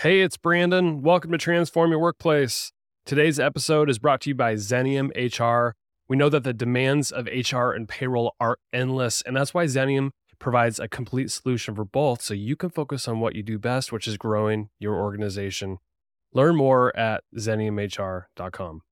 Hey, it's Brandon. Welcome to Transform Your Workplace. Today's episode is brought to you by Xenium HR. We know that the demands of HR and payroll are endless, and that's why Xenium provides a complete solution for both so you can focus on what you do best, which is growing your organization. Learn more at xeniumhr.com.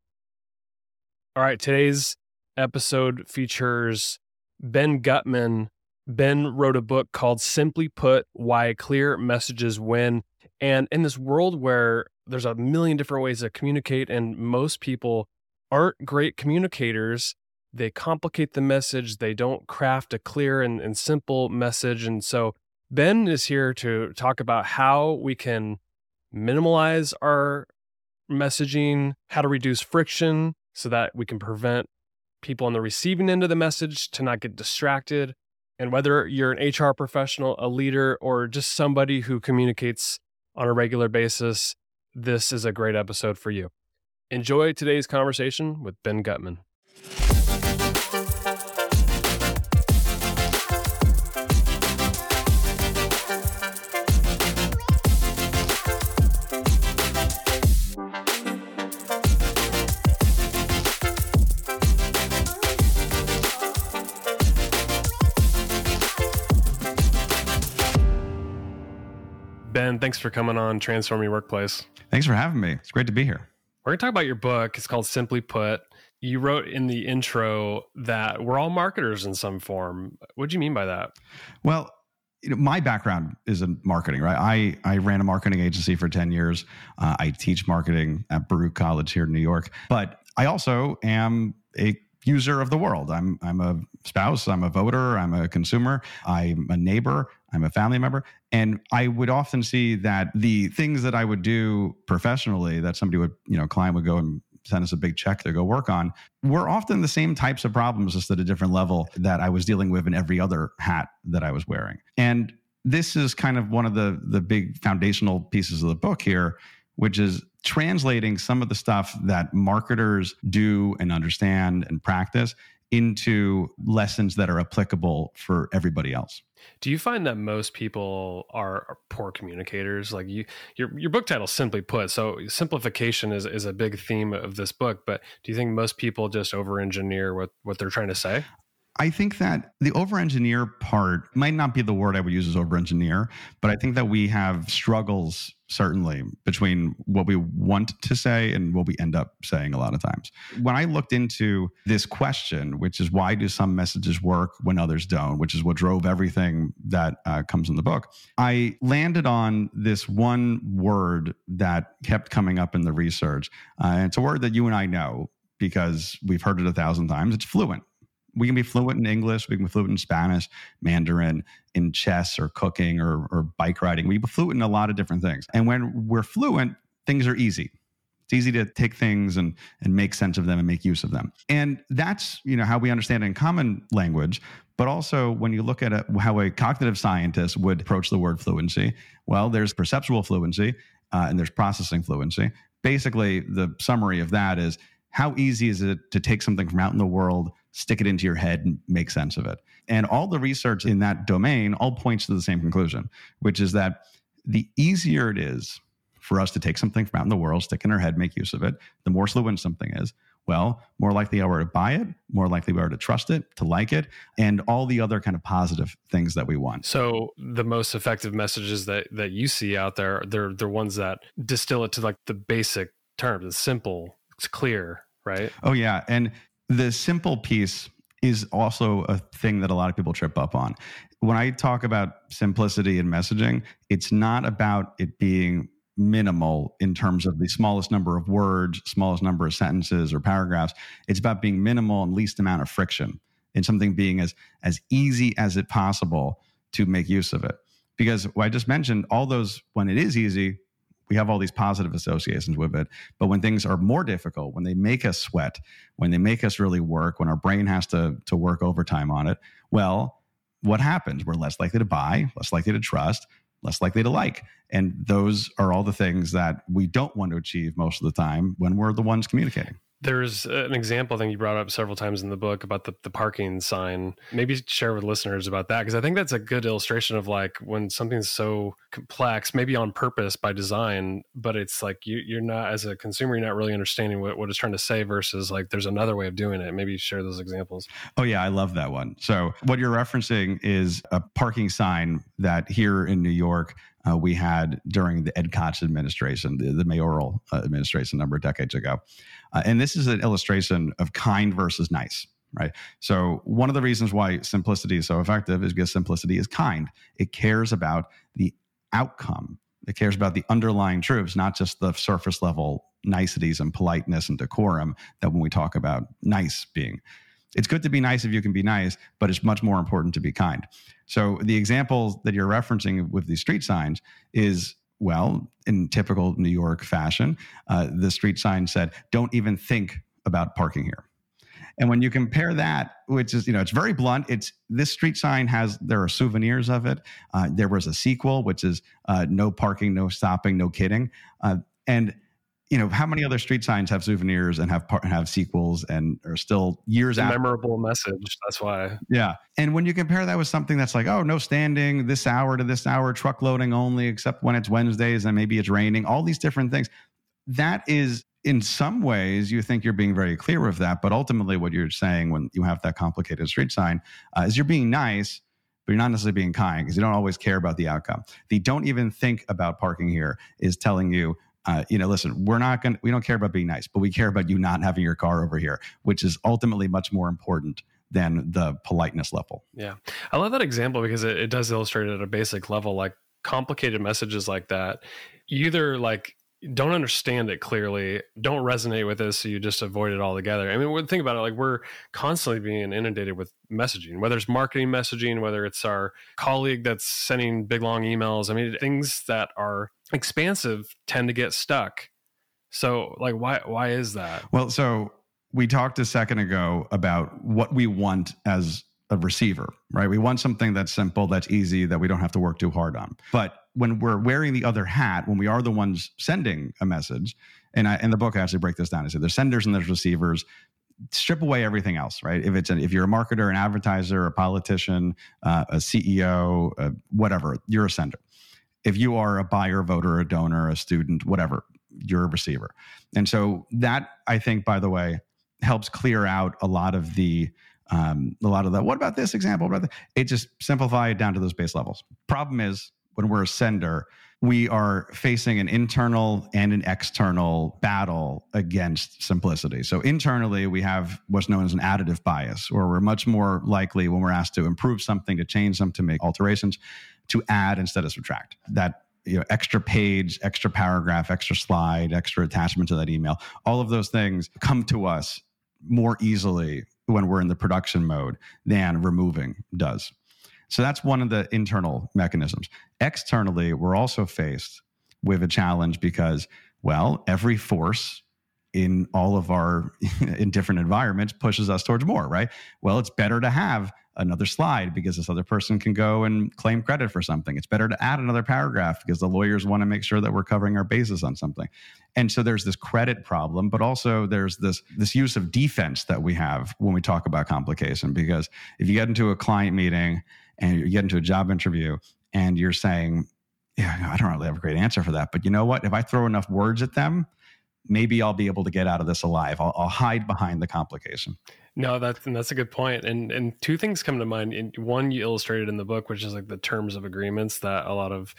All right, today's episode features Ben Guttmann. Ben wrote a book called Simply Put Why Clear Messages Win. And in this world where there's a million different ways to communicate, and most people aren't great communicators, they complicate the message, they don't craft a clear and, and simple message. And so Ben is here to talk about how we can minimize our messaging, how to reduce friction so that we can prevent people on the receiving end of the message to not get distracted. And whether you're an HR professional, a leader, or just somebody who communicates on a regular basis, this is a great episode for you. Enjoy today's conversation with Ben Guttmann. Thanks for coming on Transform Your Workplace. Thanks for having me. It's great to be here. We're going to talk about your book. It's called Simply Put. You wrote in the intro that we're all marketers in some form. What do you mean by that? Well, you know, my background is in marketing, right? I, I ran a marketing agency for 10 years. Uh, I teach marketing at Baruch College here in New York. But I also am a user of the world. I'm I'm a spouse, I'm a voter, I'm a consumer, I'm a neighbor, I'm a family member, and I would often see that the things that I would do professionally that somebody would, you know, client would go and send us a big check to go work on were often the same types of problems just at a different level that I was dealing with in every other hat that I was wearing. And this is kind of one of the the big foundational pieces of the book here, which is translating some of the stuff that marketers do and understand and practice into lessons that are applicable for everybody else. Do you find that most people are, poor communicators? Like you, your your book title, simply put. So simplification is is a big theme of this book. But do you think most people just over engineer what what they're trying to say? I think that the over engineer part might not be the word I would use as over engineer, but I think that we have struggles certainly between what we want to say and what we end up saying a lot of times. When I looked into this question, which is why do some messages work when others don't, which is what drove everything that uh, comes in the book, I landed on this one word that kept coming up in the research. Uh, and it's a word that you and I know because we've heard it a thousand times. It's fluent we can be fluent in English, we can be fluent in Spanish, Mandarin, in chess or cooking or, or bike riding. We can be fluent in a lot of different things. And when we're fluent, things are easy. It's easy to take things and and make sense of them and make use of them. And that's you know how we understand it in common language. But also when you look at it, how a cognitive scientist would approach the word fluency, well, there's perceptual fluency uh, and there's processing fluency. Basically, the summary of that is how easy is it to take something from out in the world, stick it into your head, and make sense of it? And all the research in that domain all points to the same conclusion, which is that the easier it is for us to take something from out in the world, stick in our head, make use of it, the more fluent something is, well, more likely we are to buy it, more likely we are to trust it, to like it, and all the other kind of positive things that we want. So the most effective messages that that you see out there, they're they're ones that distill it to like the basic terms, it's simple, it's clear, right? Oh yeah, and the simple piece is also a thing that a lot of people trip up on. When I talk about simplicity in messaging, it's not about it being minimal in terms of the smallest number of words, smallest number of sentences or paragraphs. It's about being minimal and least amount of friction and something being as as easy as it possible to make use of it. Because I just mentioned all those when it is easy, we have all these positive associations with it. But when things are more difficult, when they make us sweat, when they make us really work, when our brain has to, to work overtime on it, well, what happens? We're less likely to buy, less likely to trust, less likely to like. And those are all the things that we don't want to achieve most of the time when we're the ones communicating There's an example I think you brought up several times in the book about the, the parking sign. Maybe share with listeners about that because I think that's a good illustration of like when something's so complex, maybe on purpose by design, but it's like you, you're not, as a consumer, you're not really understanding what, what it's trying to say versus like there's another way of doing it. Maybe share those examples. Oh, yeah, I love that one. So, what you're referencing is a parking sign that here in New York, uh, we had during the Ed Koch administration, the, the mayoral uh, administration a number of decades ago. Uh, and this is an illustration of kind versus nice, right? So, one of the reasons why simplicity is so effective is because simplicity is kind. It cares about the outcome, it cares about the underlying truths, not just the surface level niceties and politeness and decorum that when we talk about nice being. It's good to be nice if you can be nice, but it's much more important to be kind. So the examples that you're referencing with these street signs is well, in typical New York fashion, uh, the street sign said, "Don't even think about parking here." And when you compare that, which is, you know, it's very blunt. It's this street sign has, there are souvenirs of it. Uh, there was a sequel, which is uh, no parking, no stopping, no kidding. Uh, and you know how many other street signs have souvenirs and have have sequels and are still years after? Memorable message that's why. Yeah. And when you compare that with something that's like oh no standing this hour to this hour truck loading only except when it's wednesdays and maybe it's raining all these different things that is in some ways you think you're being very clear with that but ultimately what you're saying when you have that complicated street sign uh, is you're being nice but you're not necessarily being kind because you don't always care about the outcome. The don't even think about parking here is telling you, uh, you know, listen, we're not going to, we don't care about being nice, but we care about you not having your car over here, which is ultimately much more important than the politeness level. Yeah. I love that example because it, it does illustrate at a basic level, like complicated messages like that. Either like don't understand it clearly, don't resonate with this, so you just avoid it altogether. I mean, think about it, like we're constantly being inundated with messaging, whether it's marketing messaging, whether it's our colleague that's sending big long emails. I mean, things that are expansive tend to get stuck. So, like, why why is that? Well, so we talked a second ago about what we want as a receiver, right? We want something that's simple, that's easy, that we don't have to work too hard on. But when we're wearing the other hat, when we are the ones sending a message, and I, in the book I actually break this down. I say there's senders and there's receivers. Strip away everything else, right? If it's an, if you're a marketer, an advertiser, a politician, uh, a CEO, uh, whatever, you're a sender. If you are a buyer, voter, a donor, a student, whatever, you're a receiver. And so that I think, by the way, helps clear out a lot of the um, a lot of that. What about this example? About It just simplify it down to those base levels. Problem is when we're a sender, we are facing an internal and an external battle against simplicity. So internally, we have what's known as an additive bias, where we're much more likely when we're asked to improve something, to change something, to make alterations, to add instead of subtract. That you know, extra page, extra paragraph, extra slide, extra attachment to that email, all of those things come to us more easily when we're in the production mode than removing does. So that's one of the internal mechanisms. Externally, we're also faced with a challenge because, well, every force in all of our in different environments pushes us towards more, right? Well, it's better to have another slide because this other person can go and claim credit for something. It's better to add another paragraph because the lawyers want to make sure that we're covering our bases on something. And so there's this credit problem, but also there's this this use of defense that we have when we talk about complication because if you get into a client meeting and you get into a job interview and you're saying, yeah, I don't really have a great answer for that, but you know what? If I throw enough words at them, maybe I'll be able to get out of this alive. I'll, I'll hide behind the complication. No, that's that's a good point. And and two things come to mind. One you illustrated in the book, which is like the terms of agreements that a lot of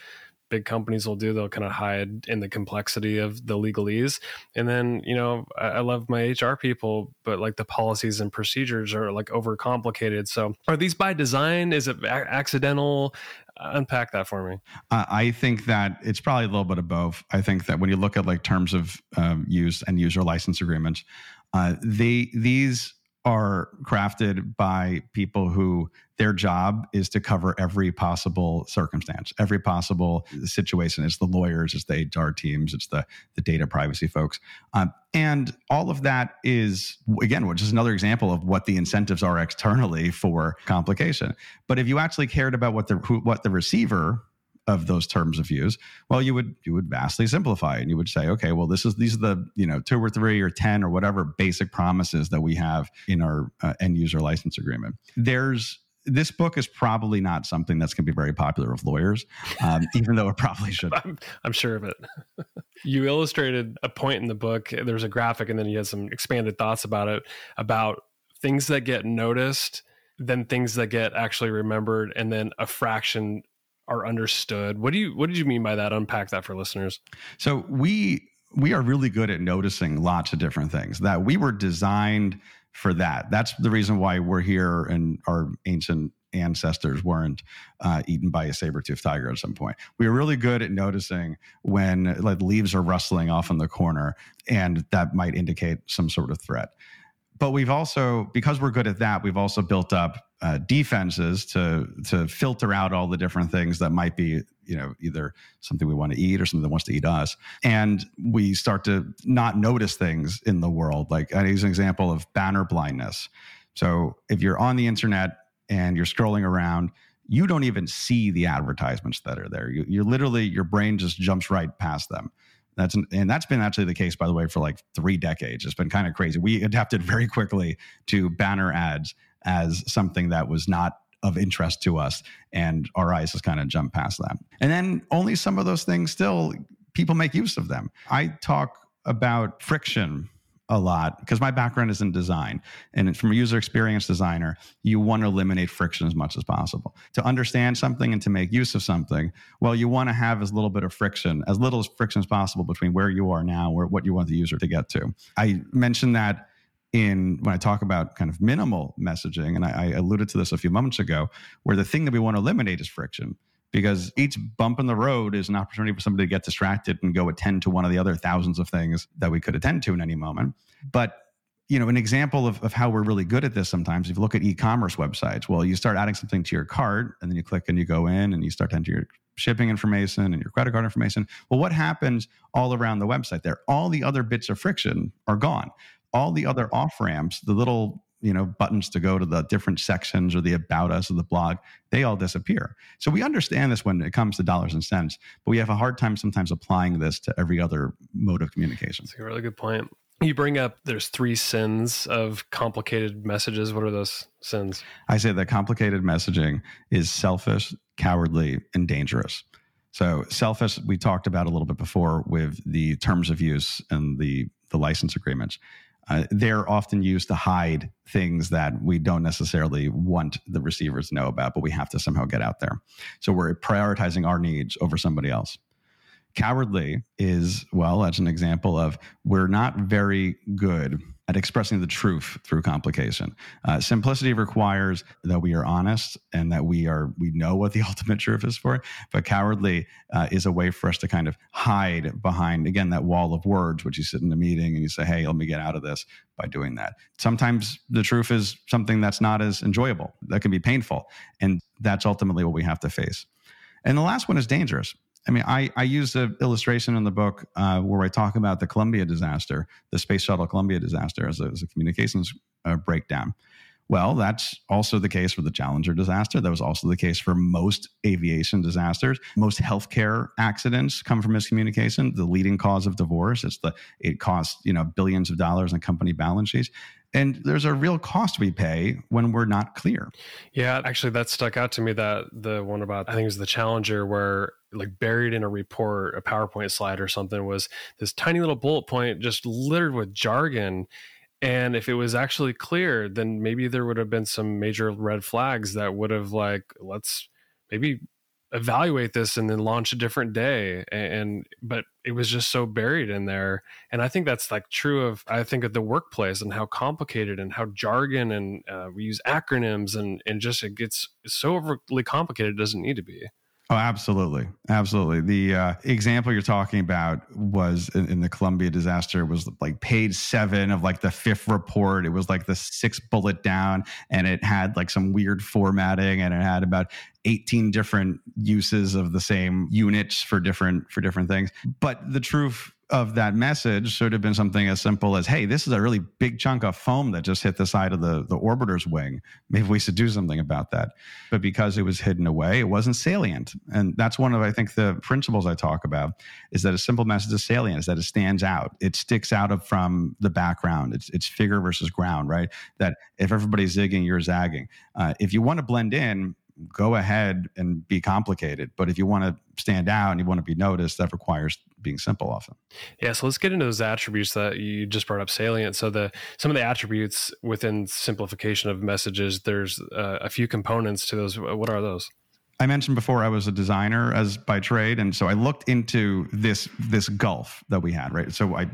big companies will do. They'll kind of hide in the complexity of the legalese. And then, you know, I, I, love my HR people, but like the policies and procedures are like overcomplicated. So are these by design? Is it a- accidental? unpack that for me. Uh, I think that it's probably a little bit of both. I think that when you look at like terms of um, use and user license agreements, uh, they these are crafted by people who their job is to cover every possible circumstance, every possible situation. It's the lawyers, it's the HR teams, it's the, the data privacy folks. Um, and all of that is, again, which is another example of what the incentives are externally for complication. But if you actually cared about what the, who, what the receiver of those terms of use well you would you would vastly simplify it and you would say okay well this is these are the you know two or three or ten or whatever basic promises that we have in our uh, end user license agreement there's this book is probably not something that's going to be very popular with lawyers, um, even though it probably should. I'm, I'm sure of it. you illustrated a point in the book. There's a graphic, and then you had some expanded thoughts about it about things that get noticed, then things that get actually remembered, and then a fraction are understood. What do you What did you mean by that? Unpack that for listeners. So we we are really good at noticing lots of different things that we were designed for that. That's the reason why we're here and our ancient ancestors weren't uh, eaten by a saber-toothed tiger at some point. We were really good at noticing when like leaves are rustling off in the corner and that might indicate some sort of threat. But we've also, because we're good at that, we've also built up uh, defenses to to filter out all the different things that might be you know either something we want to eat or something that wants to eat us. And we start to not notice things in the world. Like i use an example of banner blindness. So if you're on the internet and you're scrolling around you don't even see the advertisements that are there. You, you're literally your brain just jumps right past them. That's and that's been actually the case, by the way, for like three decades. It's been kind of crazy. We adapted very quickly to banner ads as something that was not of interest to us, and our eyes just kind of jumped past that. And then only some of those things still people make use of them. I talk about friction a lot because my background is in design. And from a user experience designer, you want to eliminate friction as much as possible. To understand something and to make use of something, well, you want to have as little bit of friction, as little as friction as possible between where you are now or what you want the user to get to. I mentioned that in when I talk about kind of minimal messaging, and I, I alluded to this a few moments ago, where the thing that we want to eliminate is friction because each bump in the road is an opportunity for somebody to get distracted and go attend to one of the other thousands of things that we could attend to in any moment. But you know, an example of, of how we're really good at this sometimes, if you look at e-commerce websites, well, you start adding something to your cart and then you click and you go in and you start to enter your shipping information and your credit card information. Well, what happens all around the website there? All the other bits of friction are gone. All the other off ramps, the little you know buttons to go to the different sections or the about us of the blog they all disappear. So we understand this when it comes to dollars and cents but we have a hard time sometimes applying this to every other mode of communication. That's a really good point. You bring up there's three sins of complicated messages. What are those sins? I say that complicated messaging is selfish cowardly and dangerous. So selfish we talked about a little bit before with the terms of use and the the license agreements uh, they're often used to hide things that we don't necessarily want the receivers to know about, but we have to somehow get out there. So we're prioritizing our needs over somebody else. Cowardly is, well, that's an example of we're not very good at expressing the truth through complication. Uh, simplicity requires that we are honest and that we are we know what the ultimate truth is for. But cowardly uh, is a way for us to kind of hide behind again that wall of words, which you sit in a meeting and you say, "Hey, let me get out of this." By doing that, sometimes the truth is something that's not as enjoyable. That can be painful, and that's ultimately what we have to face. And the last one is dangerous. I mean, I, I used an illustration in the book uh, where I talk about the Columbia disaster, the Space Shuttle Columbia disaster, as a, as a communications uh, breakdown. Well, that's also the case for the Challenger disaster. That was also the case for most aviation disasters. Most healthcare accidents come from miscommunication. The leading cause of divorce. It's the it costs you know billions of dollars in company balance sheets. And there's a real cost we pay when we're not clear. Yeah, actually, that stuck out to me. That the one about I think it was the Challenger where like buried in a report, a PowerPoint slide or something was this tiny little bullet point just littered with jargon. And if it was actually clear then maybe there would have been some major red flags that would have like let's maybe evaluate this and then launch a different day. And, but it was just so buried in there. And i think that's like true of i think of the workplace and how complicated and how jargon and uh, we use acronyms and and just it gets so overly complicated it doesn't need to be Oh, absolutely, absolutely. The uh, example you're talking about was in, in, the Columbia disaster was like page seven of like the fifth report. It was like the sixth bullet down, and it had like some weird formatting, and it had about 18 different uses of the same units for different for different things. But the truth of that message should have been something as simple as, hey, this is a really big chunk of foam that just hit the side of the, the orbiter's wing. Maybe we should do something about that. But because it was hidden away, it wasn't salient. And that's one of, I think, the principles I talk about is that a simple message is salient, is that it stands out. It sticks out of from the background. It's, it's figure versus ground, right? That if everybody's zigging, you're zagging. Uh, if you want to blend in, go ahead and be complicated. But if you want to stand out and you want to be noticed, that requires being simple often. Yeah, so let's get into those attributes that you just brought up salient. So the some of the attributes within simplification of messages, there's uh, a few components to those. What are those? I mentioned before I was a designer as by trade, and so I looked into this this gulf that we had. Right, so I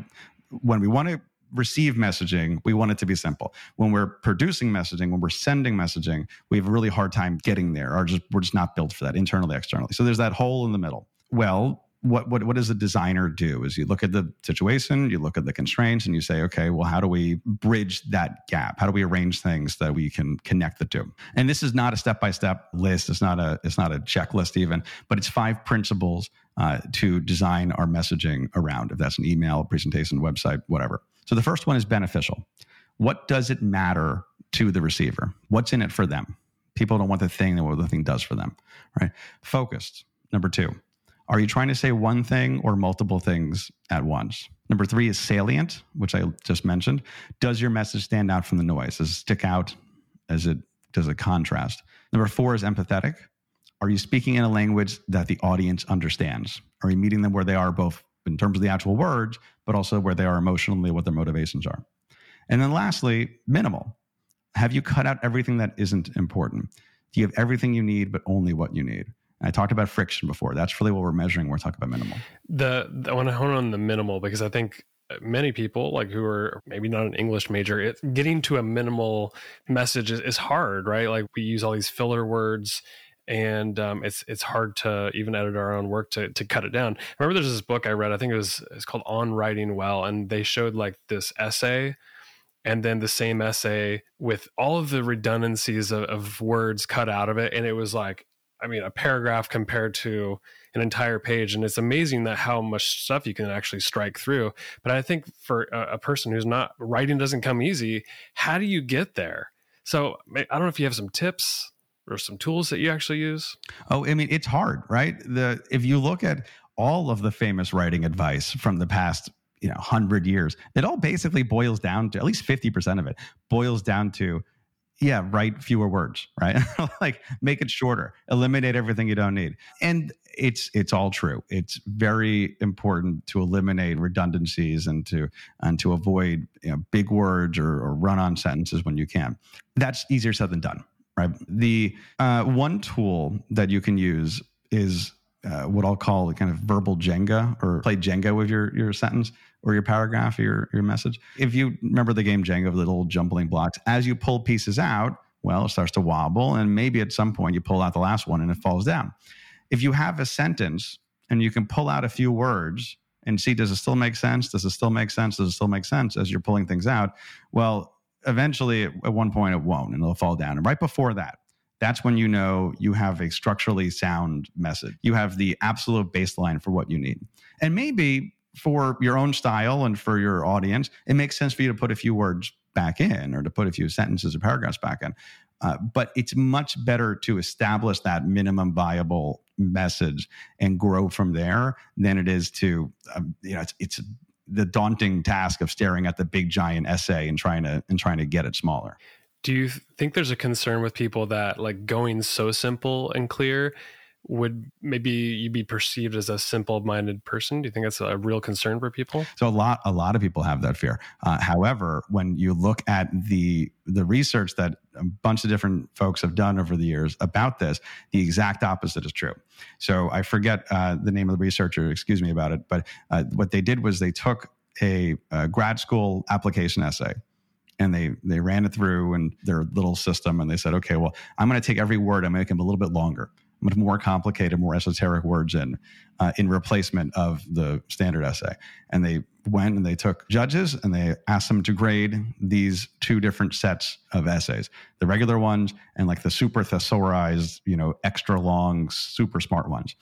when we want to receive messaging, we want it to be simple. When we're producing messaging, when we're sending messaging, we have a really hard time getting there, or just we're just not built for that internally, externally. So there's that hole in the middle. Well, what, what what does a designer do is you look at the situation you look at the constraints and you say okay well how do we bridge that gap how do we arrange things that we can connect the two and this is not a step-by-step list it's not a it's not a checklist even but it's five principles uh, to design our messaging around if that's an email presentation website whatever so the first one is beneficial what does it matter to the receiver what's in it for them people don't want the thing that what the thing does for them right focused number two are you trying to say one thing or multiple things at once? Number three is salient, which I just mentioned. Does your message stand out from the noise? Does it stick out? As it does it contrast? Number four is empathetic. Are you speaking in a language that the audience understands? Are you meeting them where they are, both in terms of the actual words, but also where they are emotionally, what their motivations are? And then lastly, minimal. Have you cut out everything that isn't important? Do you have everything you need, but only what you need? I talked about friction before. That's really what we're measuring we're talking about minimal. The, I want to hone on the minimal because I think uh, many people like who are maybe not an english major it, getting to a minimal message is, is, hard right like we use all these filler words and um, it's it's hard to even edit our own work to to cut it down I remember there's this book i read i think it was it's called on writing well and they showed like this essay and then the same essay with all of the redundancies of, of words cut out of it and it was like I mean, a paragraph compared to an entire page. And it's amazing that how much stuff you can actually strike through. But I think for a, a person who's not writing doesn't come easy, how do you get there? So I don't know if you have some tips or some tools that you actually use. Oh, I mean, it's hard, right? The if you look at all of the famous writing advice from the past you know 100 years it all basically boils down to at least 50% of it boils down to yeah, write fewer words, right? like make it shorter, eliminate everything you don't need. And it's it's all true. It's very important to eliminate redundancies and to and to avoid you know, big words or, or run-on sentences when you can. That's easier said than done, right? The uh, one tool that you can use is uh, what I'll call a kind of verbal Jenga or play Jenga with your your sentence or your paragraph or your, your message. If you remember the game Jenga, the little jumbling blocks, as you pull pieces out, well, it starts to wobble, and maybe at some point you pull out the last one and it falls down. If you have a sentence and you can pull out a few words and see, does it still make sense? Does it still make sense? Does it still make sense as you're pulling things out? Well, eventually at one point it won't and it'll fall down. And right before that, that's when you know you have a structurally sound message. You have the absolute baseline for what you need. And maybe for your own style and for your audience, it makes sense for you to put a few words back in or to put a few sentences or paragraphs back in. Uh, but it's much better to establish that minimum viable message and grow from there than it is to, um, you know, it's, it's the daunting task of staring at the big giant essay and trying to and trying to get it smaller. Do you think there's a concern with people that like going so simple and clear would maybe you be perceived as a simple-minded person? Do you think that's a real concern for people? So a lot, a lot of people have that fear. Uh, however, when you look at the the research that a bunch of different folks have done over the years about this, the exact opposite is true. So I forget uh, the name of the researcher. Excuse me about it. But uh, what they did was they took a, a grad school application essay and they they ran it through and their little system and they said okay well i'm going to take every word and make them a little bit longer much more complicated, more esoteric words in uh, in replacement of the standard essay. And they went and they took judges and they asked them to grade these two different sets of essays the regular ones and like the super thesaurized, you know, extra long, super smart ones.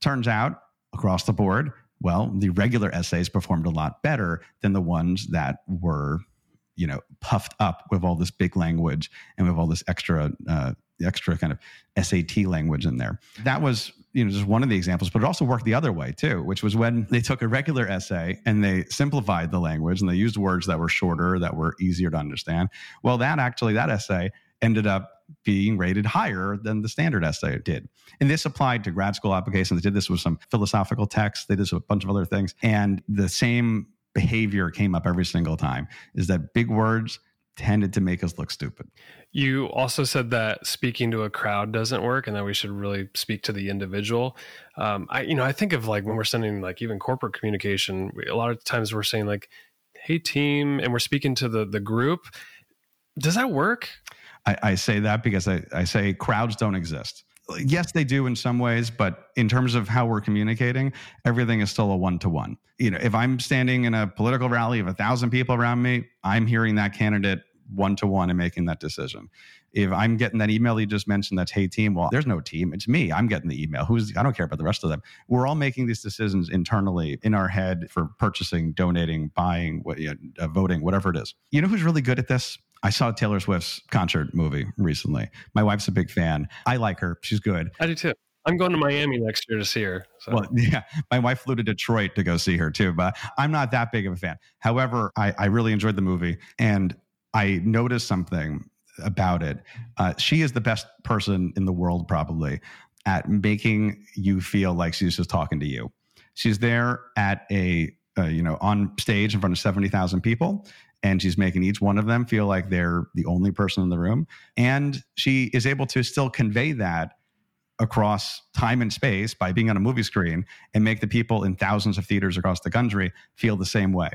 Turns out across the board, well, the regular essays performed a lot better than the ones that were, you know, puffed up with all this big language and with all this extra, uh, extra kind of SAT language in there. That was you know just one of the examples but it also worked the other way too which was when they took a regular essay and they simplified the language and they used words that were shorter that were easier to understand. Well that actually that essay ended up being rated higher than the standard essay did. And this applied to grad school applications. They did this with some philosophical texts. They did a bunch of other things. And the same behavior came up every single time is that big words tended to make us look stupid. You also said that speaking to a crowd doesn't work, and that we should really speak to the individual. Um, I, you know, I think of like when we're sending like even corporate communication, a lot of times we're saying like, "Hey team," and we're speaking to the the group. Does that work? I, I say that because I, I say crowds don't exist yes, they do in some ways, but in terms of how we're communicating, everything is still a one to one. You know, if I'm standing in a political rally of a thousand people around me, I'm hearing that candidate one to one and making that decision. If I'm getting that email you just mentioned, that's hey team. Well, there's no team. It's me. I'm getting the email. Who's I don't care about the rest of them. We're all making these decisions internally in our head for purchasing, donating, buying, what, you know, uh, voting, whatever it is. You know who's really good at this? I saw Taylor Swift's concert movie recently. My wife's a big fan. I like her. She's good. I do too. I'm going to Miami next year to see her. So. Well, yeah, my wife flew to Detroit to go see her too, but I'm not that big of a fan. However, I, I really enjoyed the movie and I noticed something about it. Uh, she is the best person in the world, probably, at making you feel like she's just talking to you. She's there at a, uh, you know, on stage in front of 70,000 people, and she's making each one of them feel like they're the only person in the room. And she is able to still convey that across time and space by being on a movie screen and make the people in thousands of theaters across the country feel the same way.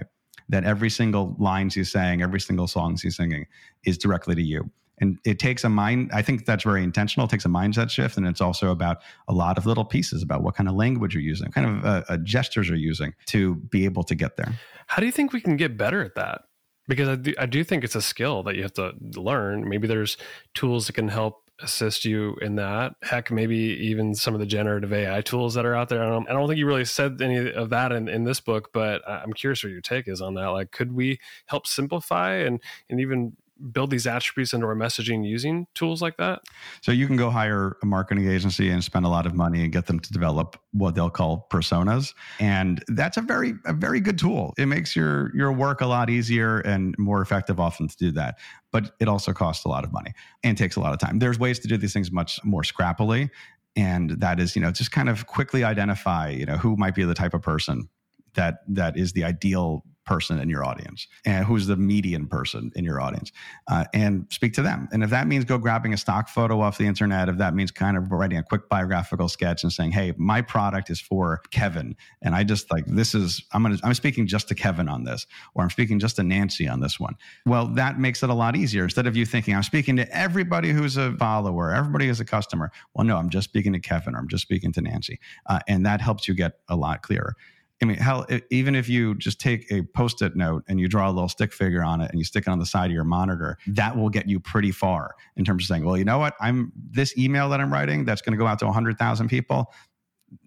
That every single line she's saying, every single song she's singing is directly to you. And it takes a mind, I think that's very intentional. It takes a mindset shift. And it's also about a lot of little pieces about what kind of language you're using, kind of uh, uh, gestures you're using to be able to get there. How do you think we can get better at that? because I do, I do think it's a skill that you have to learn. Maybe there's tools that can help assist you in that. Heck, maybe even some of the generative AI tools that are out there. I don't, I don't think you really said any of that in, in this book, but I'm curious what your take is on that. Like, could we help simplify and, and even build these attributes into our messaging using tools like that? So you can go hire a marketing agency and spend a lot of money and get them to develop what they'll call personas. And that's a very a very good tool. It makes your your work a lot easier and more effective often to do that. But it also costs a lot of money and takes a lot of time. There's ways to do these things much more scrappily. And that is, you know, just kind of quickly identify, you know, who might be the type of person that that is the ideal person in your audience and who's the median person in your audience uh, and speak to them. And if that means go grabbing a stock photo off the internet if that means kind of writing a quick biographical sketch and saying hey my product is for kevin and i just like this is i'm gonna i'm speaking just to kevin on this or i'm speaking just to nancy on this one. Well that makes it a lot easier. Instead of you thinking i'm speaking to everybody who's a follower everybody is a customer well no i'm just speaking to kevin or i'm just speaking to nancy uh, and that helps you get a lot clearer I mean, hell, even if you just take a post it note and you draw a little stick figure on it and you stick it on the side of your monitor, that will get you pretty far in terms of saying, well, you know what? I'm this email that I'm writing that's going to go out to 100,000 people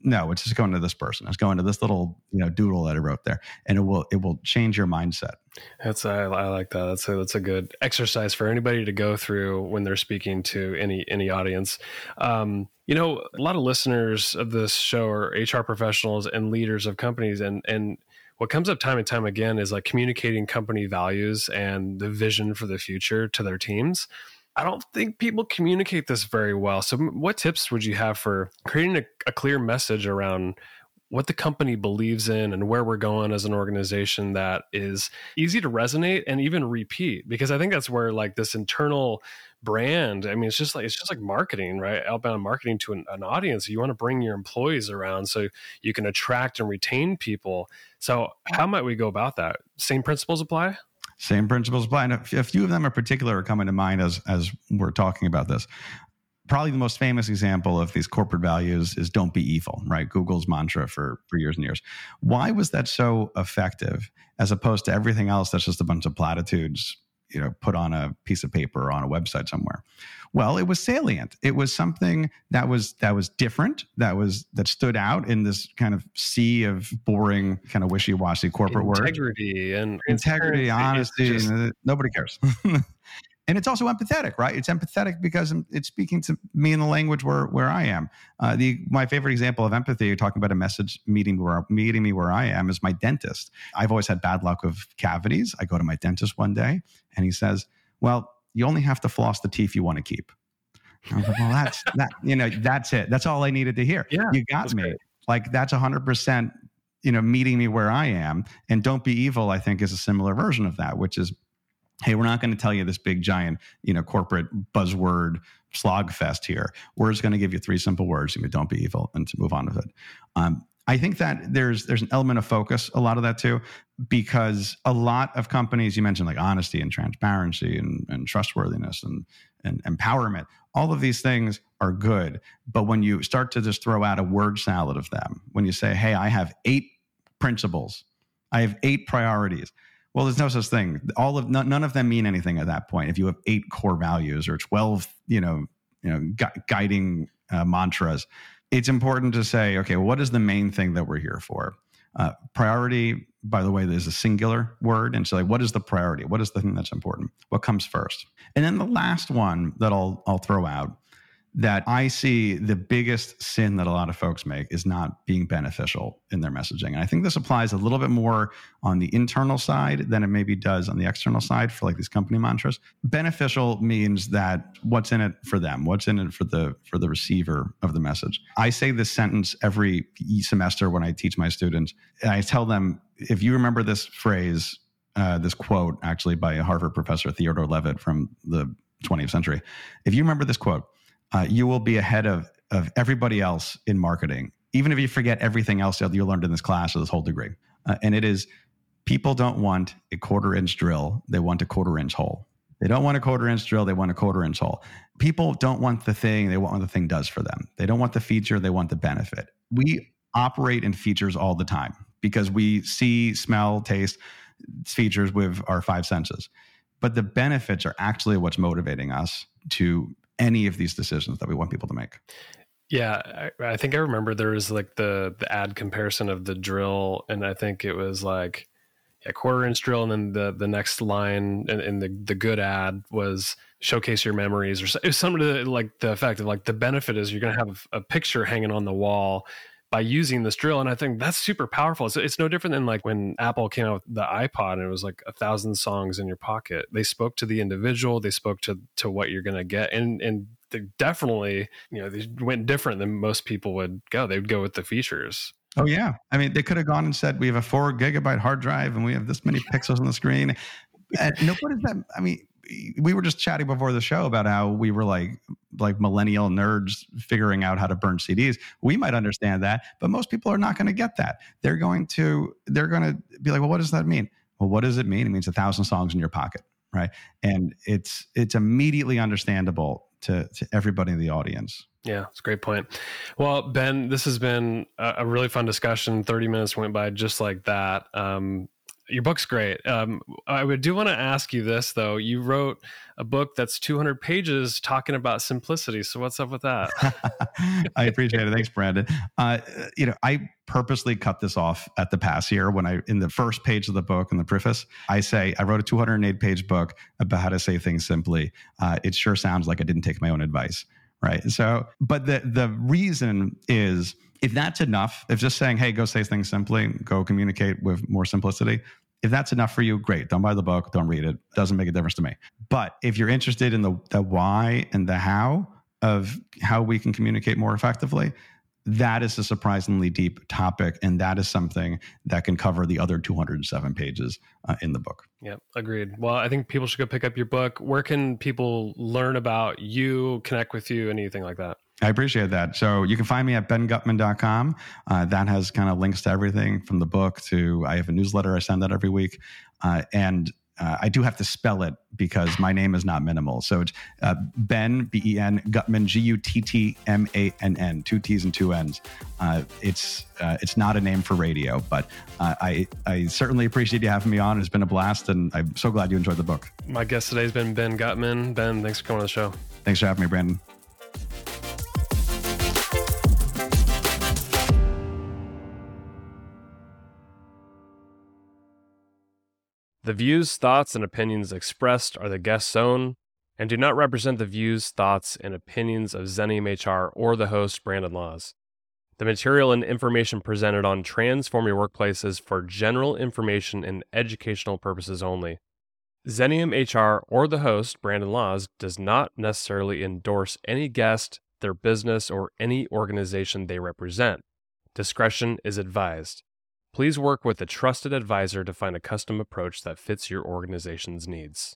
no, it's just going to this person. It's going to this little you know doodle that I wrote there, and it will it will change your mindset. That's I, I like that. That's a that's a good exercise for anybody to go through when they're speaking to any any audience. Um, you know, a lot of listeners of this show are HR professionals and leaders of companies, and and what comes up time and time again is like communicating company values and the vision for the future to their teams. I don't think people communicate this very well. So, what tips would you have for creating a, a, clear message around what the company believes in and where we're going as an organization that is easy to resonate and even repeat? Because I think that's where like this internal brand. I mean, it's just like it's just like marketing, right? Outbound marketing to an, an audience. You want to bring your employees around so you can attract and retain people. So, how might we go about that? Same principles apply. Same principles apply. And a few of them in particular are coming to mind as as we're talking about this. probably the most famous example of these corporate values is don't be evil, right? Google's mantra for, for years and years. Why was that so effective as opposed to everything else that's just a bunch of platitudes, you know, put on a piece of paper or on a website somewhere? Well, it was salient. It was something that was that was different, that was that stood out in this kind of sea of boring, kind of wishy-washy corporate words. integrity and integrity, honesty. Just, uh, nobody cares. and it's also empathetic, right? It's empathetic because it's speaking to me in the language where where I am. Uh, the my favorite example of empathy, you're talking about a message meeting where meeting me where I am, is my dentist. I've always had bad luck of cavities. I go to my dentist one day, and he says, "Well, you only have to floss the teeth you want to keep." Like, well, that's that. You know, that's it. That's all I needed to hear. Yeah, you got me. Great. Like that's hundred percent. You know, meeting me where I am, and don't be evil. I think is a similar version of that, which is hey, we're not going to tell you this big giant, you know, corporate buzzword slog fest here. We're just going to give you three simple words. You know, don't be evil, and to move on with it. Um, I think that there's there's an element of focus, a lot of that too, because a lot of companies you mentioned like honesty and transparency and, and trustworthiness and and empowerment, all of these things are good. But when you start to just throw out a word salad of them, when you say, "Hey, I have eight principles, I have eight priorities," Well, there's no such thing. All of none of them mean anything at that point. If you have eight core values or twelve, you know, you know, gu- guiding uh, mantras, it's important to say, okay, what is the main thing that we're here for? Uh, priority, by the way, is a singular word, and so like, what is the priority? What is the thing that's important? What comes first? And then the last one that I'll I'll throw out that I see the biggest sin that a lot of folks make is not being beneficial in their messaging. And I think this applies a little bit more on the internal side than it maybe does on the external side for like these company mantras. Beneficial means that what's in it for them, what's in it for the for the receiver of the message. I say this sentence every semester when I teach my students. I tell them if you remember this phrase, uh, this quote actually by a Harvard professor Theodore Levitt from the 20th century. If you remember this quote, uh, you will be ahead of, of everybody else in marketing, even if you forget everything else that you learned in this class or this whole degree. Uh, and it is people don't want a quarter inch drill, they want a quarter inch hole. They don't want a quarter inch drill, they want a quarter inch hole. People don't want the thing, they want what the thing does for them. They don't want the feature, they want the benefit. We operate in features all the time because we see, smell, taste features with our five senses. But the benefits are actually what's motivating us to any of these decisions that we want people to make. Yeah, I, I, think I remember there was like the the ad comparison of the drill, and I think it was like a quarter inch drill, and then the the next line in, in the the good ad was showcase your memories, or something like the effect of like the benefit is you're going to have a picture hanging on the wall by using this drill. And I think that's super powerful. It's, it's no different than like when Apple came out with the iPod and it was like a thousand songs in your pocket. They spoke to the individual, they spoke to, to what you're going to get. And, and they definitely, you know, they went different than most people would go. They would go with the features. Oh yeah, I mean, they could have gone and said we have a four gigabyte hard drive and we have this many pixels on the screen. And no, what is that? I mean, we were just chatting before the show about how we were like like millennial nerds figuring out how to burn CDs. We might understand that, but most people are not going to get that. They're going to they're going to be like, well, what does that mean? Well, what does it mean? It means a thousand songs in your pocket, right? And it's it's immediately understandable to to everybody in the audience. Yeah, it's a great point. Well, Ben, this has been a, really fun discussion. Thirty minutes went by just like that. Um, your book's great. Um, I do want to ask you this though. You wrote a book that's 200 pages talking about simplicity. So what's up with that? I appreciate it. Thanks, Brandon. Uh, you know, I purposely cut this off at the pass here when I, in the first page of the book in the preface, I say I wrote a 208 page book about how to say things simply. Uh, it sure sounds like I didn't take my own advice, right? So, but the the reason is if that's enough, if just saying, hey, go say things simply, go communicate with more simplicity, if that's enough for you, great. Don't buy the book, don't read it. Doesn't make a difference to me. But if you're interested in the, the why and the how of how we can communicate more effectively, that is a surprisingly deep topic. And that is something that can cover the other 207 pages uh, in the book. Yeah, agreed. Well, I think people should go pick up your book. Where can people learn about you, connect with you, anything like that? I appreciate that. So you can find me at benguttmann.com. Uh, that has kind of links to everything from the book to I have a newsletter I send out every week. Uh, and uh, I do have to spell it because my name is not minimal. So it's uh, Ben B E N Guttmann G U T T M A N N, two T's and two N's. Uh, it's uh, it's not a name for radio, but uh, I I certainly appreciate you having me on. It's been a blast, and I'm so glad you enjoyed the book. My guest today has been Ben Guttmann. Ben, thanks for coming on the show. Thanks for having me, Brandon. The views, thoughts, and opinions expressed are the guest's own and do not represent the views, thoughts, and opinions of Xenium HR or the host, Brandon Laws. The material and information presented on Transform Your Workplace is for general information and educational purposes only. Xenium HR or the host, Brandon Laws, does not necessarily endorse any guest, their business, or any organization they represent. Discretion is advised. Please work with a trusted advisor to find a custom approach that fits your organization's needs.